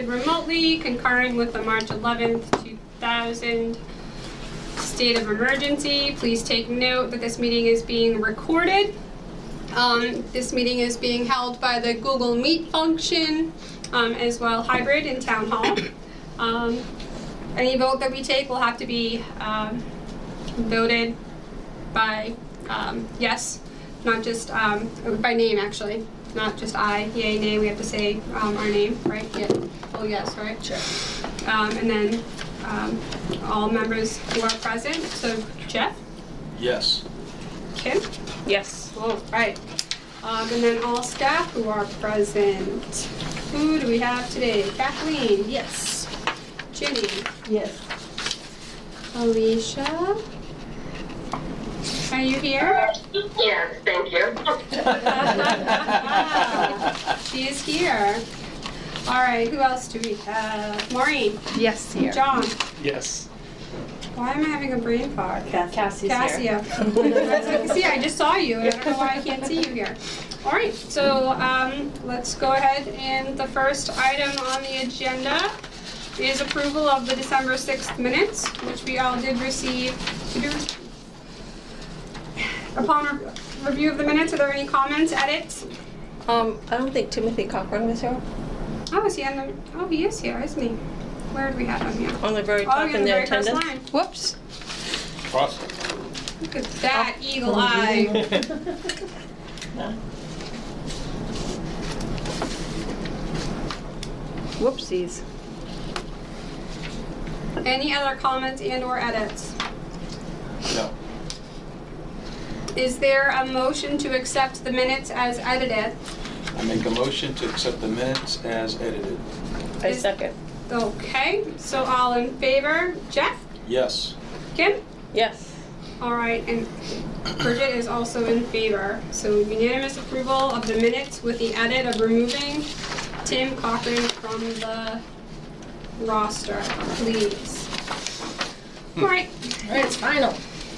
conducted remotely concurring with the March 11th, 2000 state of emergency. Please take note that this meeting is being recorded. Um, This meeting is being held by the Google Meet function, um, as well hybrid in Town Hall. Um, Any vote that we take will have to be um, voted by um, yes, not just um, by name actually, not just I, yay, nay. We have to say um, our name, right? Yeah. Oh yes, right. Sure. Um, and then um, all members who are present. So Jeff, Yes. Kim, Yes. oh right, um, and then all staff who are present. Who do we have today? Kathleen, Yes. Ginny, Yes. Alicia. Are you here? Yes, thank you. she is here. All right, who else do we have? Maureen, Yes, here. John. Yes. Why am I having a brain fog? Cassie's here. Cassia. see, I just saw you. and I don't know why I can't see you here. All right, so um, let's go ahead. And the first item on the agenda is approval of the December 6th minutes, which we all did receive. Did you re- Upon re- review of the minutes, are there any comments, edits? Um, I don't think Timothy Cochran was here. Oh, is he on the? Oh, he is here, isn't he? Where do we have him here? On the very Oh, top you're in the the very first attendance. line. Whoops. Cross. Look at that eagle eye. Whoopsies. Any other comments and or edits? No. Is there a motion to accept the minutes as edited? I make a motion to accept the minutes as edited. I Is- second. Okay, so all in favor? Jeff? Yes. Kim? Yes. All right, and Bridget is also in favor. So unanimous approval of the minutes with the edit of removing Tim Cochran from the roster, please. Hmm. All right, All right, it's final.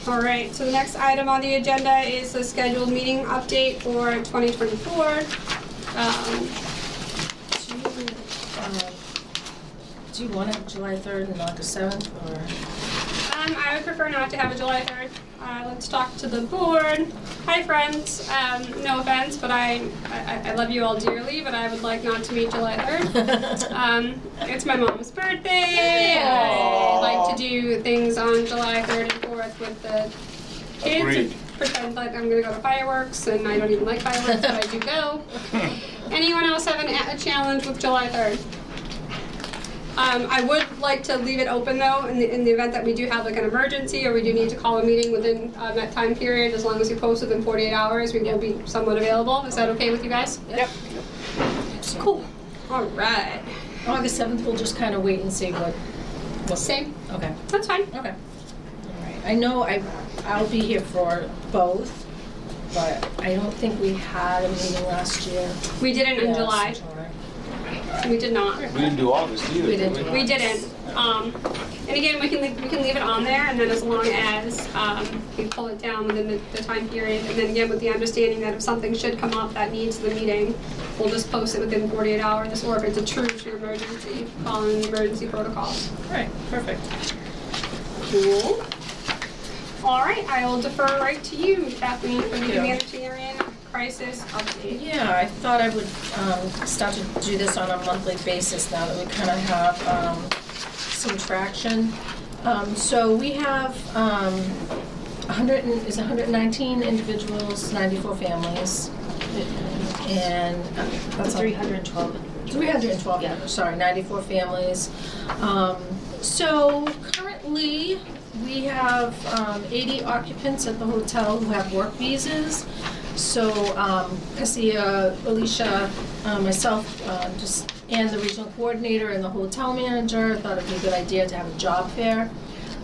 All right, so the next item on the agenda is the scheduled meeting update for 2024. Um, Uh, Do you want it July 3rd and August 7th, or? um, I would prefer not to have a July 3rd. Uh, let's talk to the board. Hi, friends. Um, no offense, but I, I, I love you all dearly, but I would like not to meet July 3rd. Um, it's my mom's birthday. I like to do things on July 3rd and 4th with the kids. Agreed. and Pretend like I'm gonna go to fireworks, and I don't even like fireworks, but I do go. Anyone else have an, a challenge with July 3rd? Um, I would like to leave it open though, in the, in the event that we do have like an emergency or we do need to call a meeting within uh, that time period, as long as you post within 48 hours, we will be somewhat available. Is that okay with you guys? Yep. Cool. All right. August 7th, we'll just kind of wait and see what, what. Same. Okay, That's fine. okay. All right. I know I, I'll be here for both, but I don't think we had a meeting last year. We didn't in Yes, July. We did not. We didn't do August either, We did didn't we? We didn't. Um, and again, we can, leave- we can leave it on there, and then as long as, um, we pull it down within the, the time period, and then again, with the understanding that if something should come up that needs the meeting, we'll just post it within forty-eight hours, or if it's a true, true emergency, following the emergency protocols. All right, perfect. Cool. All right, I will defer right to you, Kathleen, for the Thank you. humanitarian crisis update. Yeah, I thought I would um, start to do this on a monthly basis now that we kind of have um, some traction. Um, So we have um, 100, and- is 119 individuals, 94 families, and uh, that's. 312. 312, yeah, sorry, 94 families. Um, So currently, we have um, 80 occupants at the hotel who have work visas. So um, Cassia, Alicia, uh, myself, uh, just, and the regional coordinator and the hotel manager thought it'd be a good idea to have a job fair.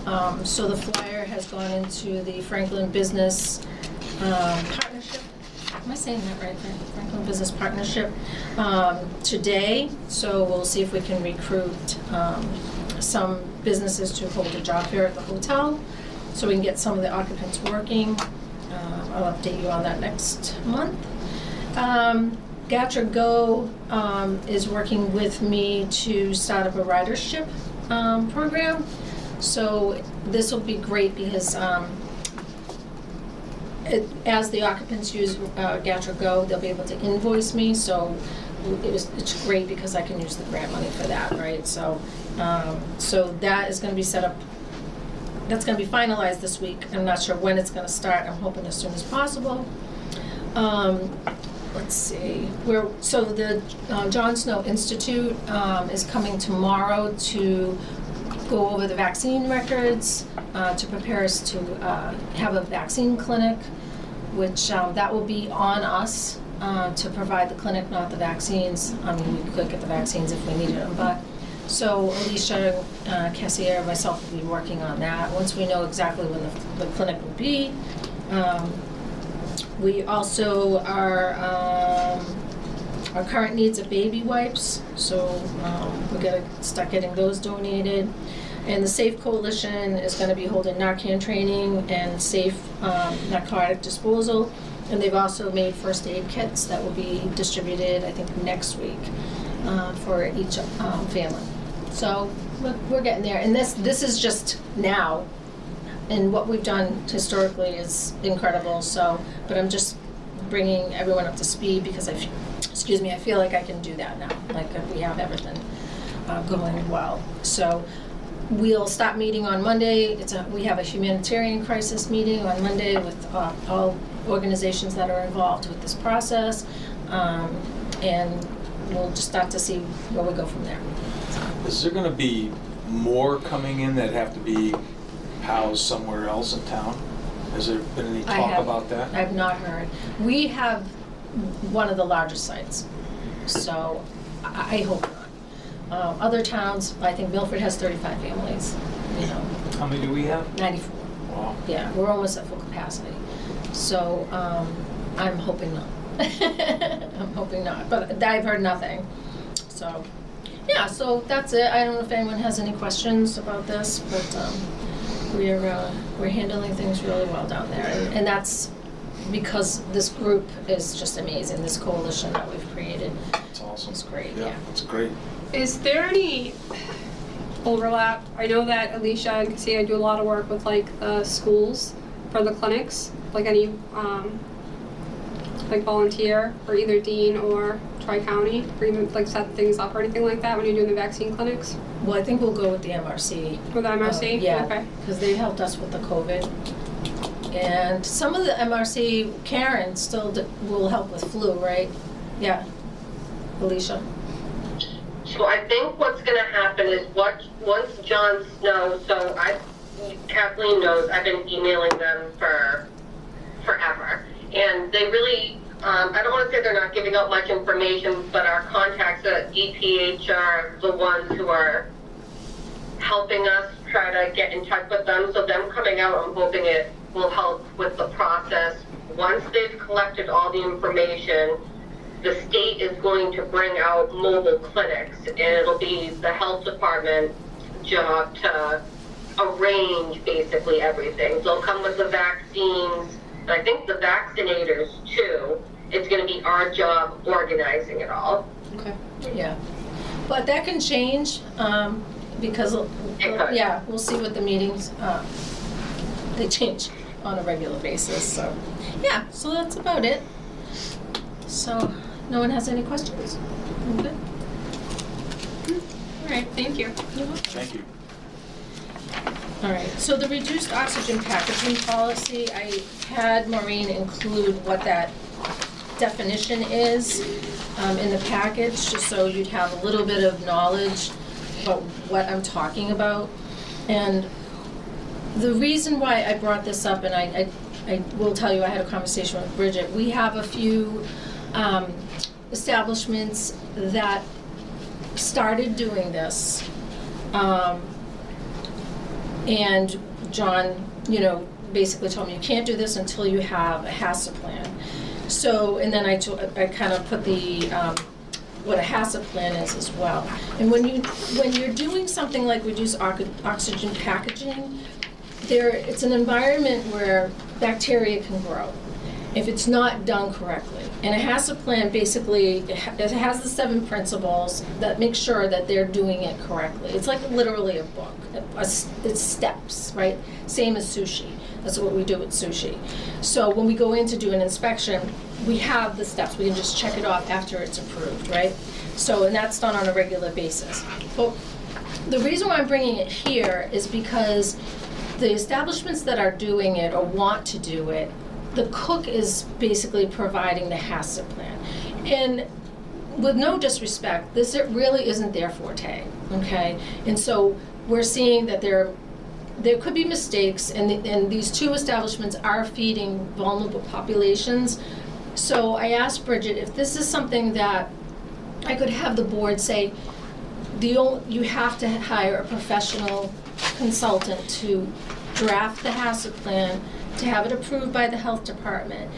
Um, So the flyer has gone into the Franklin Business um, Partnership Am I saying that right, Frank- Franklin Business Partnership, um, today. So we'll see if we can recruit um, some businesses to hold a job fair at the hotel, so we can get some of the occupants working. Uh, I'll update you on that next month. Um, GATRAGo um, is working with me to start up a ridership um, program. So this will be great because um, it, as the occupants use uh, GATRAGo, they'll be able to invoice me. So it was, it's great because I can use the grant money for that, right? So, um, so that is going to be set up. That's going to be finalized this week. I'm not sure when it's going to start. I'm hoping as soon as possible. Um, let's see, we're, so the uh, John Snow Institute um, is coming tomorrow to go over the vaccine records, uh, to prepare us to uh, have a vaccine clinic, which um, that will be on us uh, to provide the clinic, not the vaccines. I mean, we could get the vaccines if we needed them, but, so Alicia uh, Cassia myself will be working on that. Once we know exactly when the, the clinic will be, um, we also are, um, our current needs are baby wipes, so, um, we gotta start getting those donated. And the Safe Coalition is gonna be holding Narcan training and safe, um, narcotic disposal. And they've also made first aid kits that will be distributed, I think, next week, uh, for each, um, family. So, we're, getting there, and this, this is just now, and what we've done historically is incredible, so, but I'm just bringing everyone up to speed because I, f- excuse me, I feel like I can do that now, like we have everything uh, going well. So we'll stop meeting on Monday, it's a, we have a humanitarian crisis meeting on Monday with uh, all organizations that are involved with this process. Um, And we'll just start to see where we go from there. Is there gonna be more coming in that have to be housed somewhere else in town? Has there been any I talk have- about that? I've not heard. We have one of the largest sites, so I, I hope not. Um, other towns, I think Milford has thirty-five families, you know, How many do we have? ninety-four. Wow. Yeah, we're almost at full capacity. So, um, I'm hoping not. I'm hoping not, but I've heard nothing. So, yeah, so that's it. I don't know if anyone has any questions about this, but, um, we're, uh, we're handling things really well down there. And, and that's because this group is just amazing, this coalition that we've created. It's awesome. It's great, Yeah, yeah. that's great. Is there any overlap? I know that Alicia and Cassia do a lot of work with like the schools for the clinics, like any, um, like volunteer for either Dean or Tri-County, or even like set things up or anything like that when you're doing the vaccine clinics Well, I think we'll go with the MRC. with the MRC? Uh, yeah. Okay. because they helped us with the COVID. And some of the MRC, Karen still d- will help with flu, right? Yeah. Alicia? So I think what's gonna happen is what, once John Snow, so I, Kathleen knows, I've been emailing them for forever. And they really, um, I don't wanna say they're not giving out much information, but our contacts at EPH are the ones who are helping us try to get in touch with them. So them coming out, I'm hoping it will help with the process. Once they've collected all the information, the state is going to bring out mobile clinics and it'll be the health department's job to arrange basically everything. They'll come with the vaccines, and I think the vaccinators too. It's gonna be our job organizing it all. Okay. Yeah. But that can change, um, because, uh, could. yeah, we'll see what the meetings, uh, they change on a regular basis, so. Yeah, so that's about it. So, no one has any questions? I'm good? All right, thank you. Thank you. All right, so the reduced oxygen packaging policy, I had Maureen include what that definition is um, in the package, just so you'd have a little bit of knowledge about what I'm talking about. And the reason why I brought this up, and I, I, I will tell you, I had a conversation with Bridget, we have a few um, establishments that started doing this. Um, and John, you know, basically told me, you can't do this until you have a HACCP plan. So, and then I I kind of put the, um, what a HACCP plan is as well. And when you, when you're doing something like reduce ox- oxygen packaging, there, it's an environment where bacteria can grow if it's not done correctly. And a HACCP plan basically, it ha- it has the seven principles that make sure that they're doing it correctly. It's like literally a book, it's steps, right? Same as sushi. That's what we do with sushi. So when we go in to do an inspection, we have the steps. We can just check it off after it's approved, right? So, and that's done on a regular basis. But the reason why I'm bringing it here is because the establishments that are doing it or want to do it, the cook is basically providing the HACCP plan. And with no disrespect, this it really isn't their forte, okay? And so we're seeing that there, there could be mistakes, and, the- and these two establishments are feeding vulnerable populations. So I asked Bridget if this is something that I could have the board say, the ol you have to hire a professional consultant to draft the HACCP plan, to have it approved by the health department,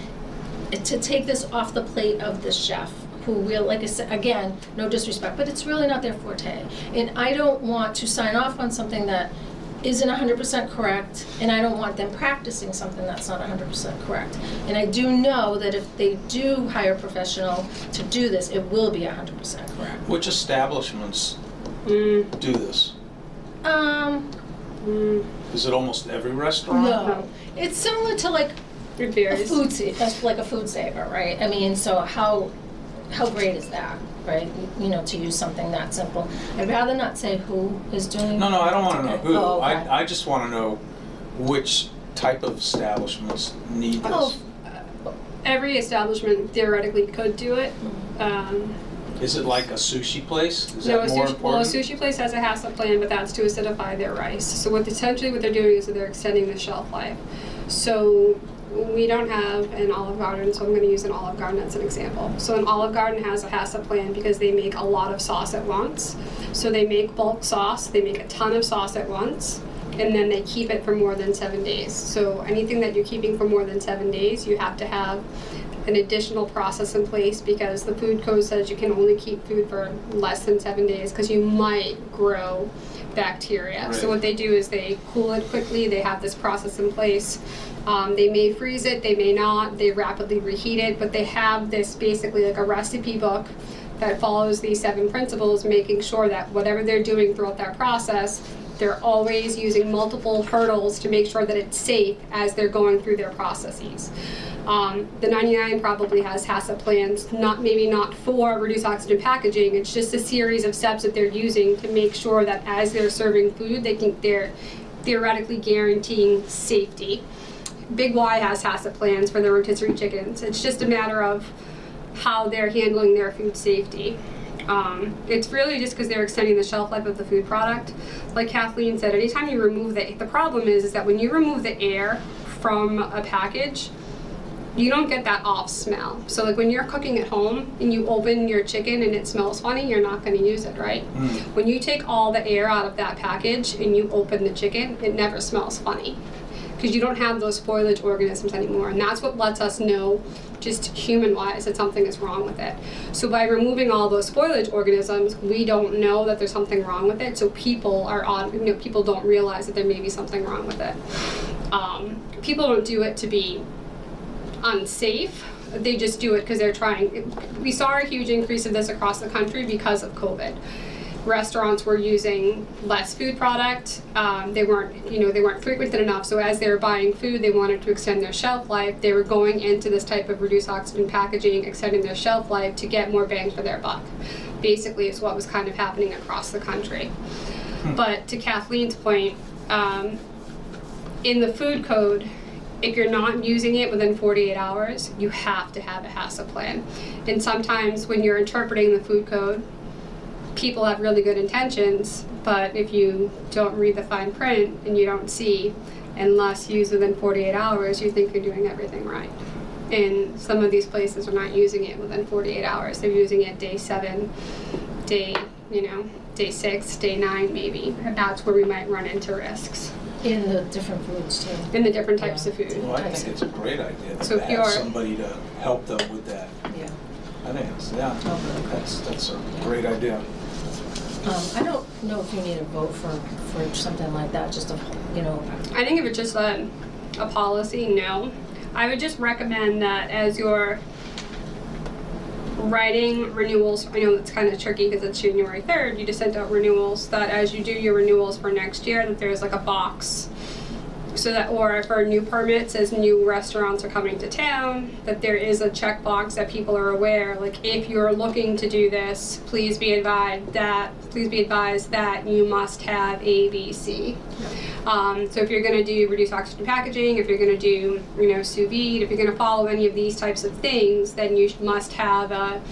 to take this off the plate of the chef, who will, like I said, again, no disrespect, but it's really not their forte. And I don't want to sign off on something that isn't hundred percent correct, and I don't want them practicing something that's not hundred percent correct. And I do know that if they do hire a professional to do this, it will be hundred percent correct. Which establishments Mm, do this? Um, mm, Is it almost every restaurant? no, it's similar to like it a varies. food sa- that's like a food saver, right? I mean, so how how great is that, right? You know, to use something that simple. I'd rather not say who is doing. No, no, I don't wanna know who. Oh, okay. I, I just wanna know which type of establishments need this. Oh, this. Every establishment theoretically could do it. Um, Is it like a sushi place? Is no, a that more sushi, well, a important? sushi place has a HACCP plan, but that's to acidify their rice. So what essentially what they're doing is that they're extending the shelf life. So we don't have an Olive Garden, so I'm going to use an Olive Garden as an example. So an Olive Garden has a HACCP plan because they make a lot of sauce at once. So they make bulk sauce, they make a ton of sauce at once, and then they keep it for more than seven days. So anything that you're keeping for more than seven days, you have to have an additional process in place because the food code says you can only keep food for less than seven days because you might grow bacteria. So what they do is they cool it quickly. They have this process in place. Um, they may freeze it, they may not. They rapidly reheat it, but they have this basically like a recipe book that follows these seven principles, making sure that whatever they're doing throughout that process, they're always using multiple hurdles to make sure that it's safe as they're going through their processes. Um, the 99 probably has HACCP plans, not maybe not for reduced oxygen packaging. It's just a series of steps that they're using to make sure that as they're serving food, they can they're theoretically guaranteeing safety. Big Y has HACCP plans for their rotisserie chickens. It's just a matter of how they're handling their food safety. Um, it's really just because they're extending the shelf life of the food product. Like Kathleen said, anytime you remove the the problem is is that when you remove the air from a package, you don't get that off smell. So like when you're cooking at home and you open your chicken and it smells funny, you're not going to use it, right? Mm. When you take all the air out of that package and you open the chicken, it never smells funny because you don't have those spoilage organisms anymore. And that's what lets us know, just human wise, that something is wrong with it. So by removing all those spoilage organisms, we don't know that there's something wrong with it. So people are on, you know, people don't realize that there may be something wrong with it. Um, people don't do it to be unsafe. They just do it because they're trying. We saw a huge increase of this across the country because of COVID. Restaurants were using less food product. Um, they weren't, you know, they weren't frequent enough. So as they were buying food, they wanted to extend their shelf life. They were going into this type of reduced oxygen packaging, extending their shelf life to get more bang for their buck. Basically, is what was kind of happening across the country. But to Kathleen's point, um, in the food code, if you're not using it within 48 hours, you have to have a HACCP plan. And sometimes when you're interpreting the food code, people have really good intentions, but if you don't read the fine print and you don't see, unless used within 48 hours, you think you're doing everything right. And some of these places are not using it within 48 hours. They're using it day seven, day, you know, day six, day nine, maybe. That's where we might run into risks in the different foods too. in the different types of food. Well, I think it's a great idea So to if you have are- somebody to help them with that. Yeah. I think it's, yeah, that's, that's a great idea. Um, I don't know if you need a vote for, for something like that, just a, you know, I think if it's just a, a policy, no. I would just recommend that as you're writing renewals. I know it's kind of tricky because it's January 3rd. You just sent out renewals that as you do your renewals for next year, that there's like a box. So that, or for new permits, as new restaurants are coming to town, that there is a checkbox that people are aware. Like, if you're looking to do this, please be advised that, please be advised that you must have A, B, C. Um, so if you're going to do reduced oxygen packaging, if you're going to do, you know, sous vide, if you're going to follow any of these types of things, then you must have a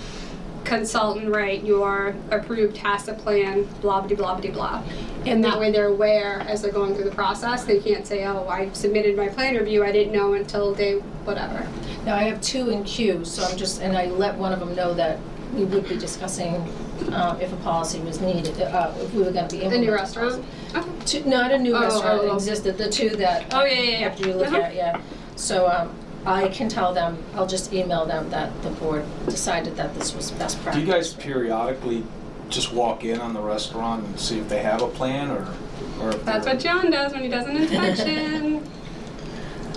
consultant write your approved HACCP plan, blah, blah, blah, blah, blah. And that way they're aware as they're going through the process. They can't say, oh, I submitted my plan review, I didn't know until day whatever. Now, I have two in queue, so I'm just, and I let one of them know that we would be discussing um, if a policy was needed, uh, if we were gonna be A implementing. new restaurant? Okay. Two, not a new Oh, restaurant, oh, oh. existed, the two that. Oh, yeah, yeah, yeah. After you look Uh-huh. at, yeah. So, um, I can tell them, I'll just email them that the board decided that this was best practice. Do you guys periodically just walk in on the restaurant and see if they have a plan or? or That's what John does when he does an inspection.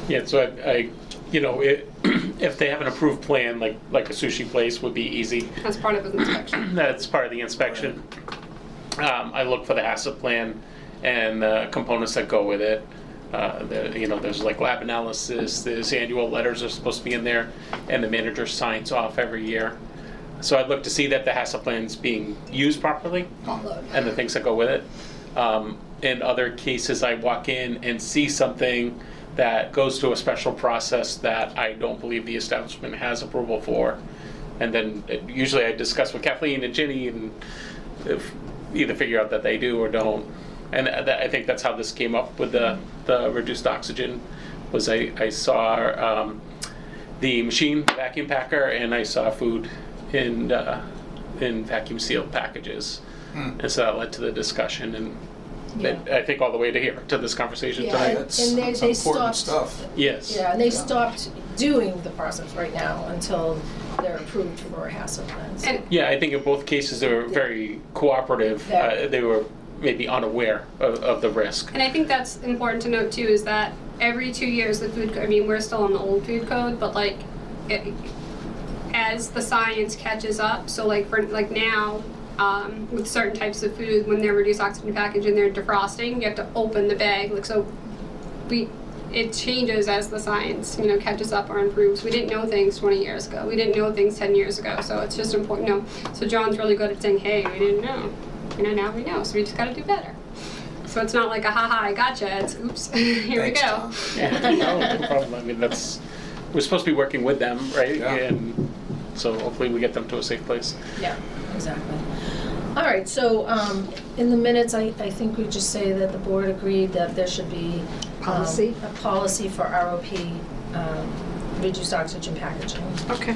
Yeah, so I, I you know, it, if they have an approved plan, like, like a sushi place would be easy. That's part of his inspection. That's part of the inspection. Um, I look for the HACCP plan and the components that go with it. Uh, the, you know, there's like lab analysis, there's annual letters are supposed to be in there, and the manager signs off every year. So I'd look to see that the HACCP plan's being used properly and the things that go with it. Um, in other cases, I walk in and see something that goes to a special process that I don't believe the establishment has approval for. And then uh, usually I discuss with Kathleen and Ginny and if either figure out that they do or don't. And that, I think that's how this came up with the, the reduced oxygen was I, I saw um, the machine vacuum packer and I saw food in, uh, in vacuum sealed packages. And so that led to the discussion and that- I think all the way to here, to this conversation Yeah, tonight. and- That's, and they- that's they important stopped- stuff. Yes. Yeah, and they stopped doing the process right now until they're approved for a HACCP plan. So- And Yeah, I think in both cases they were very cooperative. Uh, they were maybe unaware of, of the risk. And I think that's important to note too is that every two years the food, I mean, we're still on the old food code, but like, it, as the science catches up, so like for, like now, um, with certain types of food, when they're reduced oxygen package and they're defrosting, you have to open the bag, like so, we, it changes as the science, you know, catches up or improves. We didn't know things twenty years ago, we didn't know things ten years ago, so it's just important, you know, so John's really good at saying, hey, we didn't know, you know, now we know, so we just gotta do better. So it's not like a haha, I gotcha. It's oops, here we go. Yeah, no, no problem. I mean, that's, we're supposed to be working with them, right? Yeah. And so hopefully we get them to a safe place. Yeah, exactly. All right, so um, in the minutes, I, I think we just say that the board agreed that there should be um, Policy? a policy for ROP, um, reduced oxygen packaging, Okay.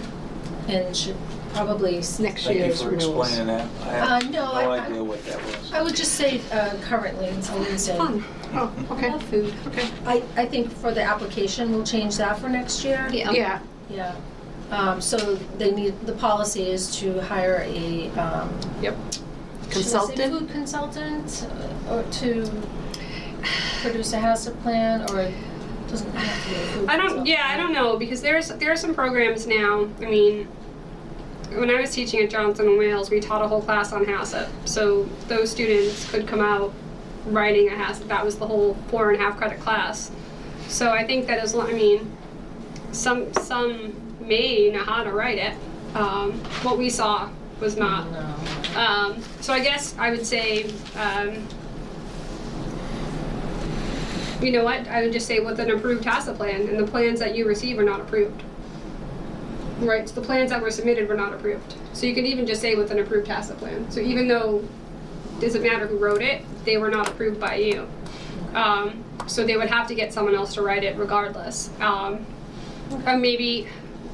and should probably. s- Next Thank you year's for renewals. explaining that. I Uh, had no, no I- I- idea what that was. I would just say uh, currently, until we say. Fun. Oh, okay. love food. Okay. I, I think for the application, we'll change that for next year. Yeah. Yeah. Yeah. Um, so they need, the policy is to hire a, um, Yep. should I say Consultant? food consultant, uh, or to produce a HACCP plan, or it doesn't have to be a food I don't. consultant? Yeah, I don't know because there's there are some programs now. I mean, when I was teaching at Johnson and Wales, we taught a whole class on HACCP. So those students could come out writing a HACCP. That was the whole four and a half credit class. So I think that as long, I mean, some some may know how to write it. Um, what we saw was not. No. Um, so I guess I would say, um, you know what? I would just say with an approved HACCP plan, and the plans that you receive are not approved. Right. So the plans that were submitted were not approved. So you could even just say with an approved HACCP plan. So even though it doesn't matter who wrote it, they were not approved by you. Um, so they would have to get someone else to write it regardless. Um, or maybe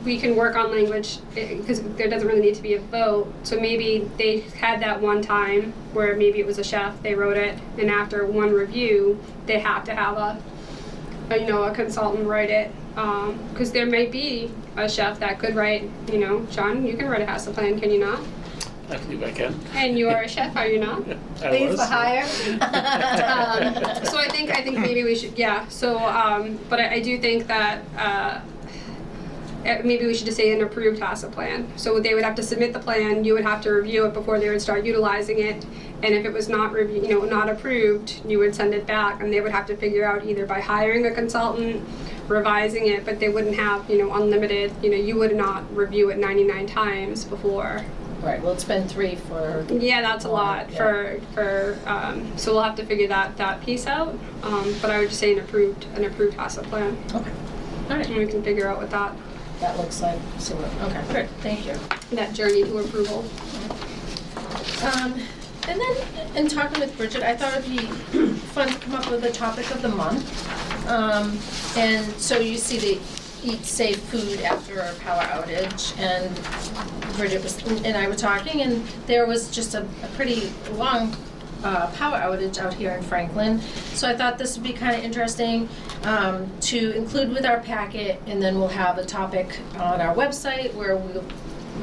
we can work on language because there doesn't really need to be a vote. So maybe they had that one time where maybe it was a chef, they wrote it, and after one review, they have to have a, a you know, a consultant write it. Because there may be a chef that could write, you know, Sean, you can write a HACCP plan, can you not? I believe I can. And you are a chef, are you not? I Please was. for hire. um, so I think I think maybe we should yeah. So um, but I, I do think that uh, eh, maybe we should just say an approved HACCP plan. So they would have to submit the plan, you would have to review it before they would start utilizing it. And if it was not review, you know, not approved, you would send it back and they would have to figure out either by hiring a consultant, revising it, but they wouldn't have, you know, unlimited, you know, you would not review it ninety-nine times before. Right, well, it's been three for, Yeah, that's a lot Yeah. for, for, um, so we'll have to figure that, that piece out. Um, but I would just say an approved, an approved HACCP plan. okay. All right, And we can figure out what that, that looks like, what, okay, good, thank you. that journey to approval. Um, and then, in talking with Bridget, I thought it'd be fun to come up with a topic of the month. Um, and so you see the eat safe food after a power outage, and Bridget was, and I were talking, and there was just a, a pretty long uh, power outage out here in Franklin. So I thought this would be kind of interesting um, to include with our packet, and then we'll have a topic on our website where we'll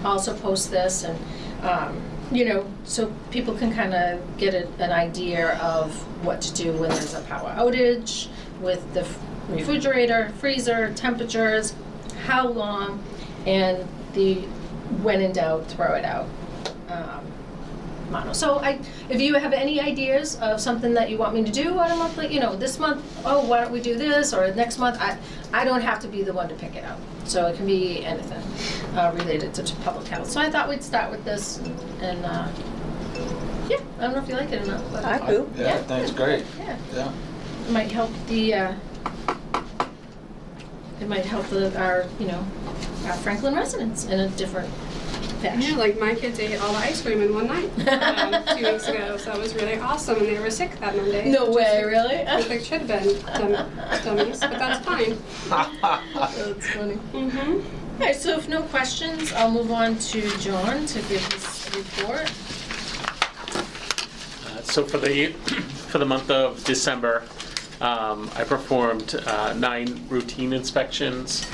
also post this and, um, you know, so people can kind of get a, an idea of what to do when there's a power outage with the refrigerator, freezer, temperatures, how long, and the when in doubt, throw it out. Um, motto. So I, if you have any ideas of something that you want me to do on a monthly, you know, this month, oh, why don't we do this, or next month, I, I don't have to be the one to pick it up. So it can be anything uh, related to public health. So I thought we'd start with this, and, and uh, yeah, I don't know if you like it or not, I do. Yeah, I think great. yeah, Yeah. It might help the. Uh, it might help the, our, you know, our Franklin residents in a different fashion. Yeah, like my kids ate all the ice cream in one night um, two weeks ago, so that was really awesome. And they were sick that Monday. No way, really? I think they should have been dumb, dummies, but that's fine. That's funny. Mm-hmm. All right, so if no questions, I'll move on to John to give his report. Uh, So for the, for the month of December, um, I performed uh, nine routine inspections.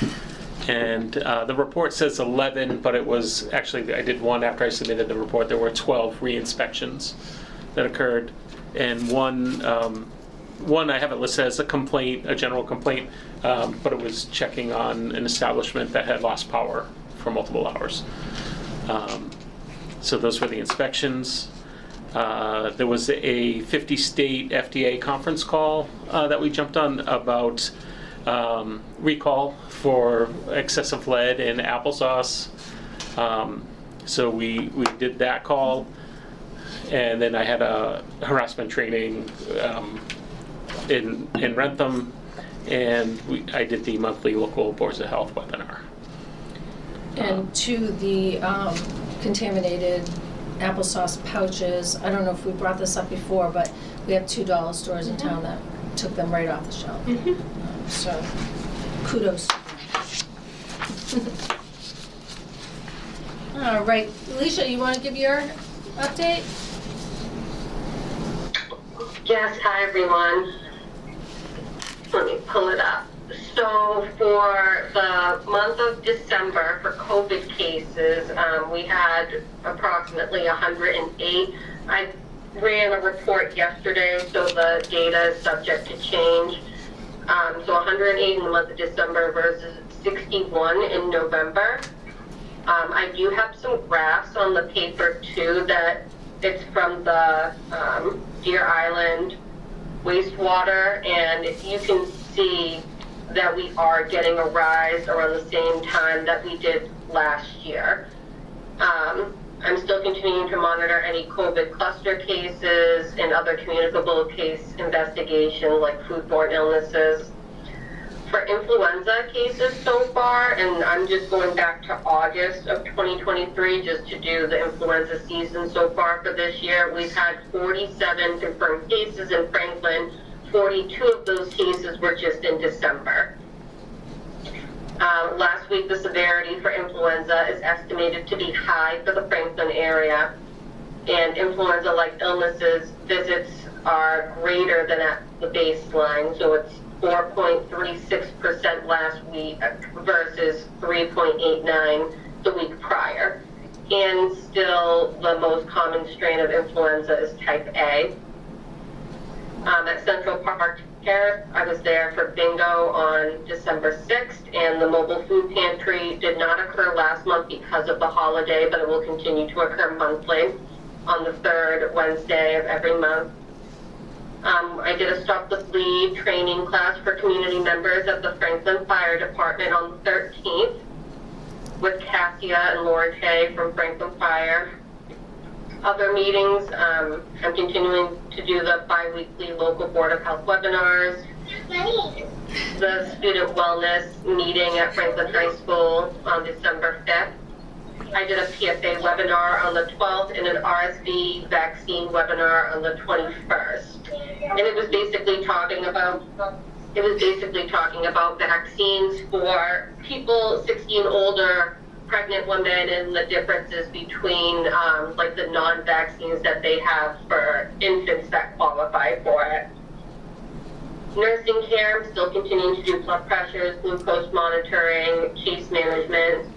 And uh, the report says 11, but it was, actually, I did one after I submitted the report. There were 12 re-inspections that occurred. And one, um, one I have it listed as a complaint, a general complaint, um, but it was checking on an establishment that had lost power for multiple hours. Um, So those were the inspections. Uh, There was a 50-state FDA conference call uh, that we jumped on about um, recall for excessive lead in applesauce. Um, So we, we did that call. And then I had a harassment training um, in, in Wrentham. And we, I did the monthly local boards of health webinar. And to the um, contaminated applesauce pouches, I don't know if we brought this up before, but we have two dollar stores in town that took them right off the shelf. Um, So kudos. to them. All right, Alicia, you want to give your update? Yes, hi everyone. Let me pull it up. So for the month of December, for COVID cases, um, we had approximately 108. I ran a report yesterday, so the data is subject to change. Um, so 108 in the month of December versus 61 in November. Um, I do have some graphs on the paper too that it's from the um, Deer Island wastewater, and you can see that we are getting a rise around the same time that we did last year. Um, I'm still continuing to monitor any COVID cluster cases and other communicable case investigation like foodborne illnesses. For influenza cases so far, and I'm just going back to August of 2023 just to do the influenza season so far for this year, we've had 47 confirmed cases in Franklin. 42 of those cases were just in December. Uh, last week, the severity for influenza is estimated to be high for the Franklin area. And influenza-like illnesses visits are greater than at the baseline, so it's 4.36% last week versus 3.89 the week prior. And still, the most common strain of influenza is type A. Um, at Central Park healthcare. I was there for bingo on December 6th, and the mobile food pantry did not occur last month because of the holiday, but it will continue to occur monthly on the third Wednesday of every month. Um, I did a Stop the Bleed training class for community members at the Franklin Fire Department on the 13th with Cassia and Laura Kay from Franklin Fire. Other meetings, um, I'm continuing to do the bi-weekly local Board of Health webinars, the student wellness meeting at Franklin High School on December 5th. I did a PFA webinar on the 12th and an RSV vaccine webinar on the 21st. And it was basically talking about, it was basically talking about vaccines for people 60 and older, pregnant women, and the differences between, um, like the non-vaccines that they have for infants that qualify for it. Nursing care, I'm still continuing to do blood pressures, glucose monitoring, case management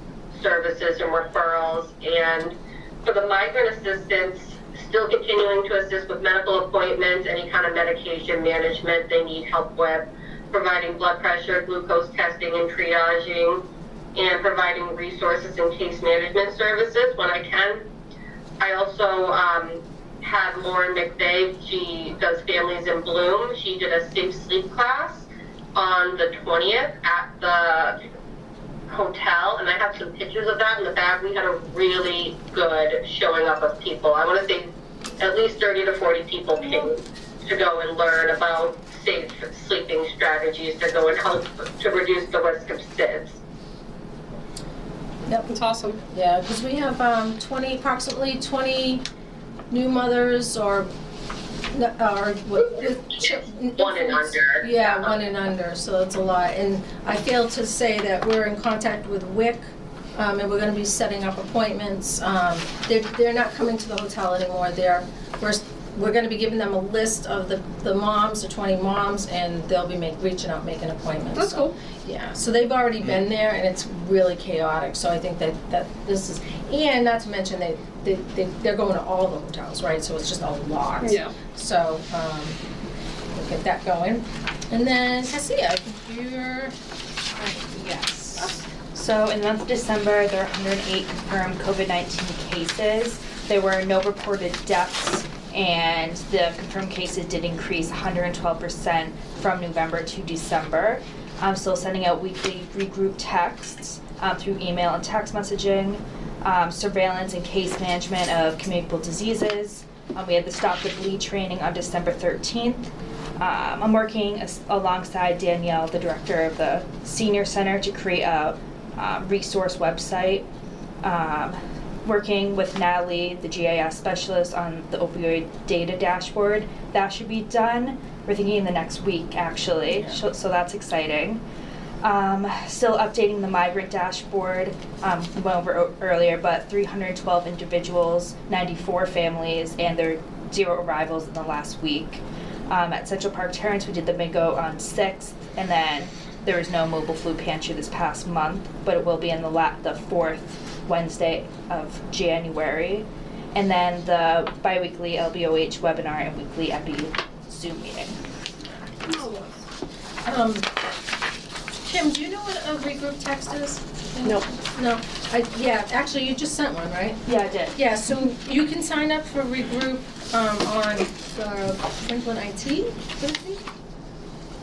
services and referrals. And for the migrant assistance, still continuing to assist with medical appointments, any kind of medication management they need help with, providing blood pressure, glucose testing and triaging, and providing resources and case management services when I can. I also um, had Lauren McVeigh, she does Families in Bloom. She did a safe sleep class on the 20th at the hotel, and I have some pictures of that in the back. We had a really good showing up of people. I want to say at least 30 to 40 people came to go and learn about safe sleeping strategies to go and help to reduce the risk of SIDS. That's awesome. Yeah, because we have um, 20, approximately 20 new mothers or, or with, with chi- One and under. Yeah, one and under, so that's a lot. And I failed to say that we're in contact with WIC, um, and we're gonna be setting up appointments. Um, they're, they're not coming to the hotel anymore, they're, we're, we're gonna be giving them a list of the, the moms, the 20 moms, and they'll be make, reaching out, making appointments. That's So, cool. Yeah, so they've already been there, and it's really chaotic, so I think that, that this is, and not to mention, they, they, they- they're going to all the hotels, right, so it's just a lot. Yeah. So, um, we'll get that going. And then Cassia, I think you're, Yes. So in the month of December, there were 108 confirmed COVID-19 cases. There were no reported deaths, and the confirmed cases did increase 112% from November to December. I'm still sending out weekly regroup texts um, through email and text messaging, um, surveillance and case management of communicable diseases. Um, we had the Stop the Bleed training on December 13th. Um, I'm working as- alongside Danielle, the director of the Senior Center, to create a um, resource website. Working with Natalie, the GIS specialist, on the opioid data dashboard. That should be done. We're thinking in the next week, actually. Yeah. So, so that's exciting. Um, still updating the migrant dashboard. Um, we went over earlier, but 312 individuals, 94 families, and there are zero arrivals in the last week. Um, at Central Park Terrace, we did the bingo on 6th, and then there was no mobile food pantry this past month, but it will be in the la- the fourth Wednesday of January. And then the biweekly LBOH webinar and weekly EPI Zoom meeting. um, Kim, do you know what a regroup text is? Nope. No, I, yeah, actually, you just sent one, right? Yeah, I did. Yeah, so you can sign up for regroup, um, on the Franklin IT, don't?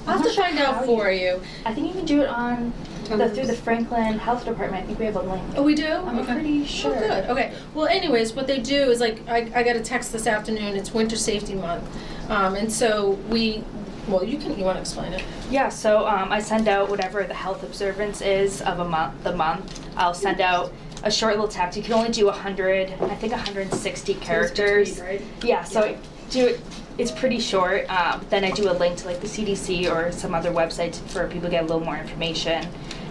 I'll have to not sure find how out you- for you. I think you can do it on the, through the Franklin Health Department. I think we have a link. Oh, we do? I'm Okay. pretty sure. Oh, good, okay. Well, anyways, what they do is like, I, I got a text this afternoon, it's Winter Safety Month. Um, and so we, well, you can, you wanna explain it? Yeah, so um, I send out whatever the health observance is of a month, the month. I'll send out a short little text. You can only do 100, I think 160 characters. right? Yeah, so I do it. It's pretty short. Um, then I do a link to like the CDC or some other website for people to get a little more information.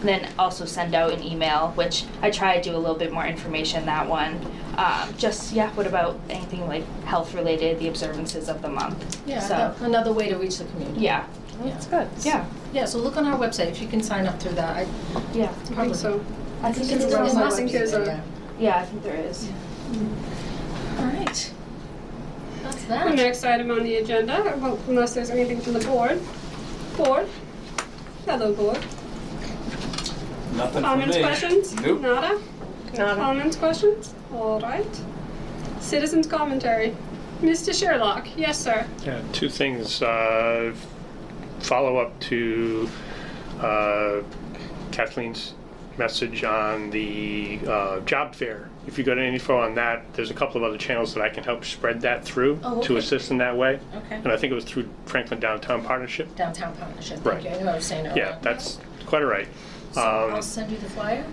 And then also send out an email, which I try to do a little bit more information that one. Um, just yeah, what about anything like health related, the observances of the month? Yeah, So a- another way to reach the community. yeah, That's good. Yeah, Yeah, so look on our website, if you can sign up through that, I yeah. I think so. I think It's it's on on my my website. there's a- Yeah, I think there is. All right. That's that. The next item on the agenda, well, unless there's anything from the board. Board. Hello, board. Nothing from Comments, me. questions? Nope. Nada? Nada. Comments, questions? All right. Citizens commentary. Mr. Sherlock. Yes, sir. Yeah, two things. Uh, follow up to uh, Kathleen's message on the uh, job fair. If you got any info on that, there's a couple of other channels that I can help spread that through Oh, to assist in that way. Okay. And I think it was through Franklin Downtown Partnership. Downtown partnership, Right. you, I knew I was saying it wrong. Yeah, that's quite all right. So Um, I'll send you the flyer?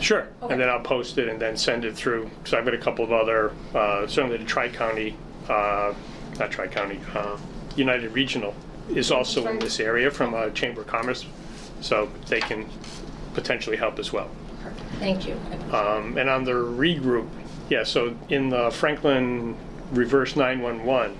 Sure, Okay. and then I'll post it and then send it through, because I've got a couple of other, uh, certainly the Tri-County, uh, not Tri-County, uh, United Regional is also in this area from uh, Chamber of Commerce, so they can potentially help as well. Perfect. Thank you. Um, and on the regroup, yeah, so in the Franklin Reverse 911,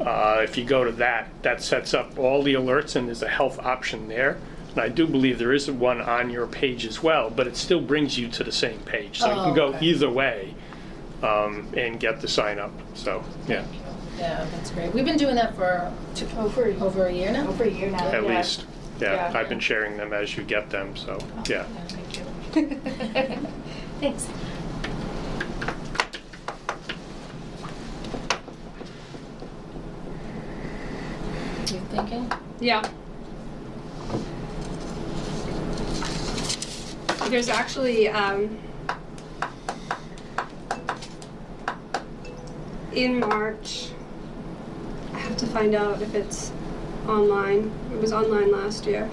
uh, if you go to that, that sets up all the alerts and there's a health option there. And I do believe there is one on your page as well, but it still brings you to the same page. So you Oh, can go okay. either way um, and get the sign up. So, yeah, Yeah, that's great. We've been doing that for two, Over, over a year now? over a year now. at yeah. least. Yeah, Yeah. I've been sharing them as you get them, so, yeah. Thank you. Thanks. You thinking? Yeah. There's actually um, in March. I have to find out if it's online. It was online last year.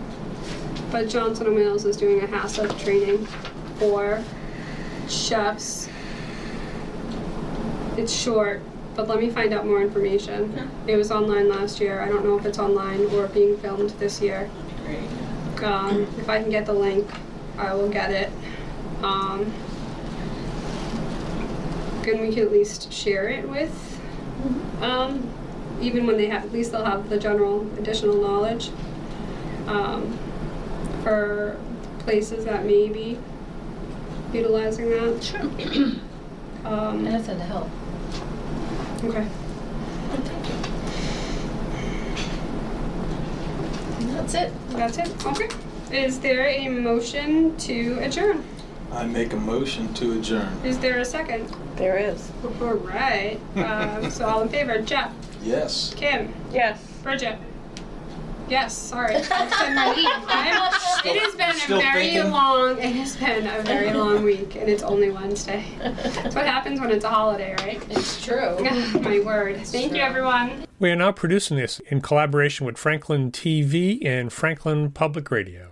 But Johnson and Wales is doing a HACCP training for chefs. It's short, but let me find out more information. It was online last year. I don't know if it's online or being filmed this year. Great. Um, if I can get the link, I will get it. Um, and we can at least share it with, um, even when they have, at least they'll have the general additional knowledge. Um, for places that may be utilizing that. Sure. Um, Anything to help. okay. Thank you. And that's it. That's it. Okay. Is there a motion to adjourn? I make a motion to adjourn. Is there a second? There is. All right. Um, so all in favor, Jeff, Yes. Kim, Yes. Bridget. Yes, sorry. I said my name. I'm- It has been a Still very thinking? long. It has been a very long week, and it's only Wednesday. That's what happens when it's a holiday, right? It's true. my word. Thank you, everyone. We are now producing this in collaboration with Franklin TV and Franklin Public Radio.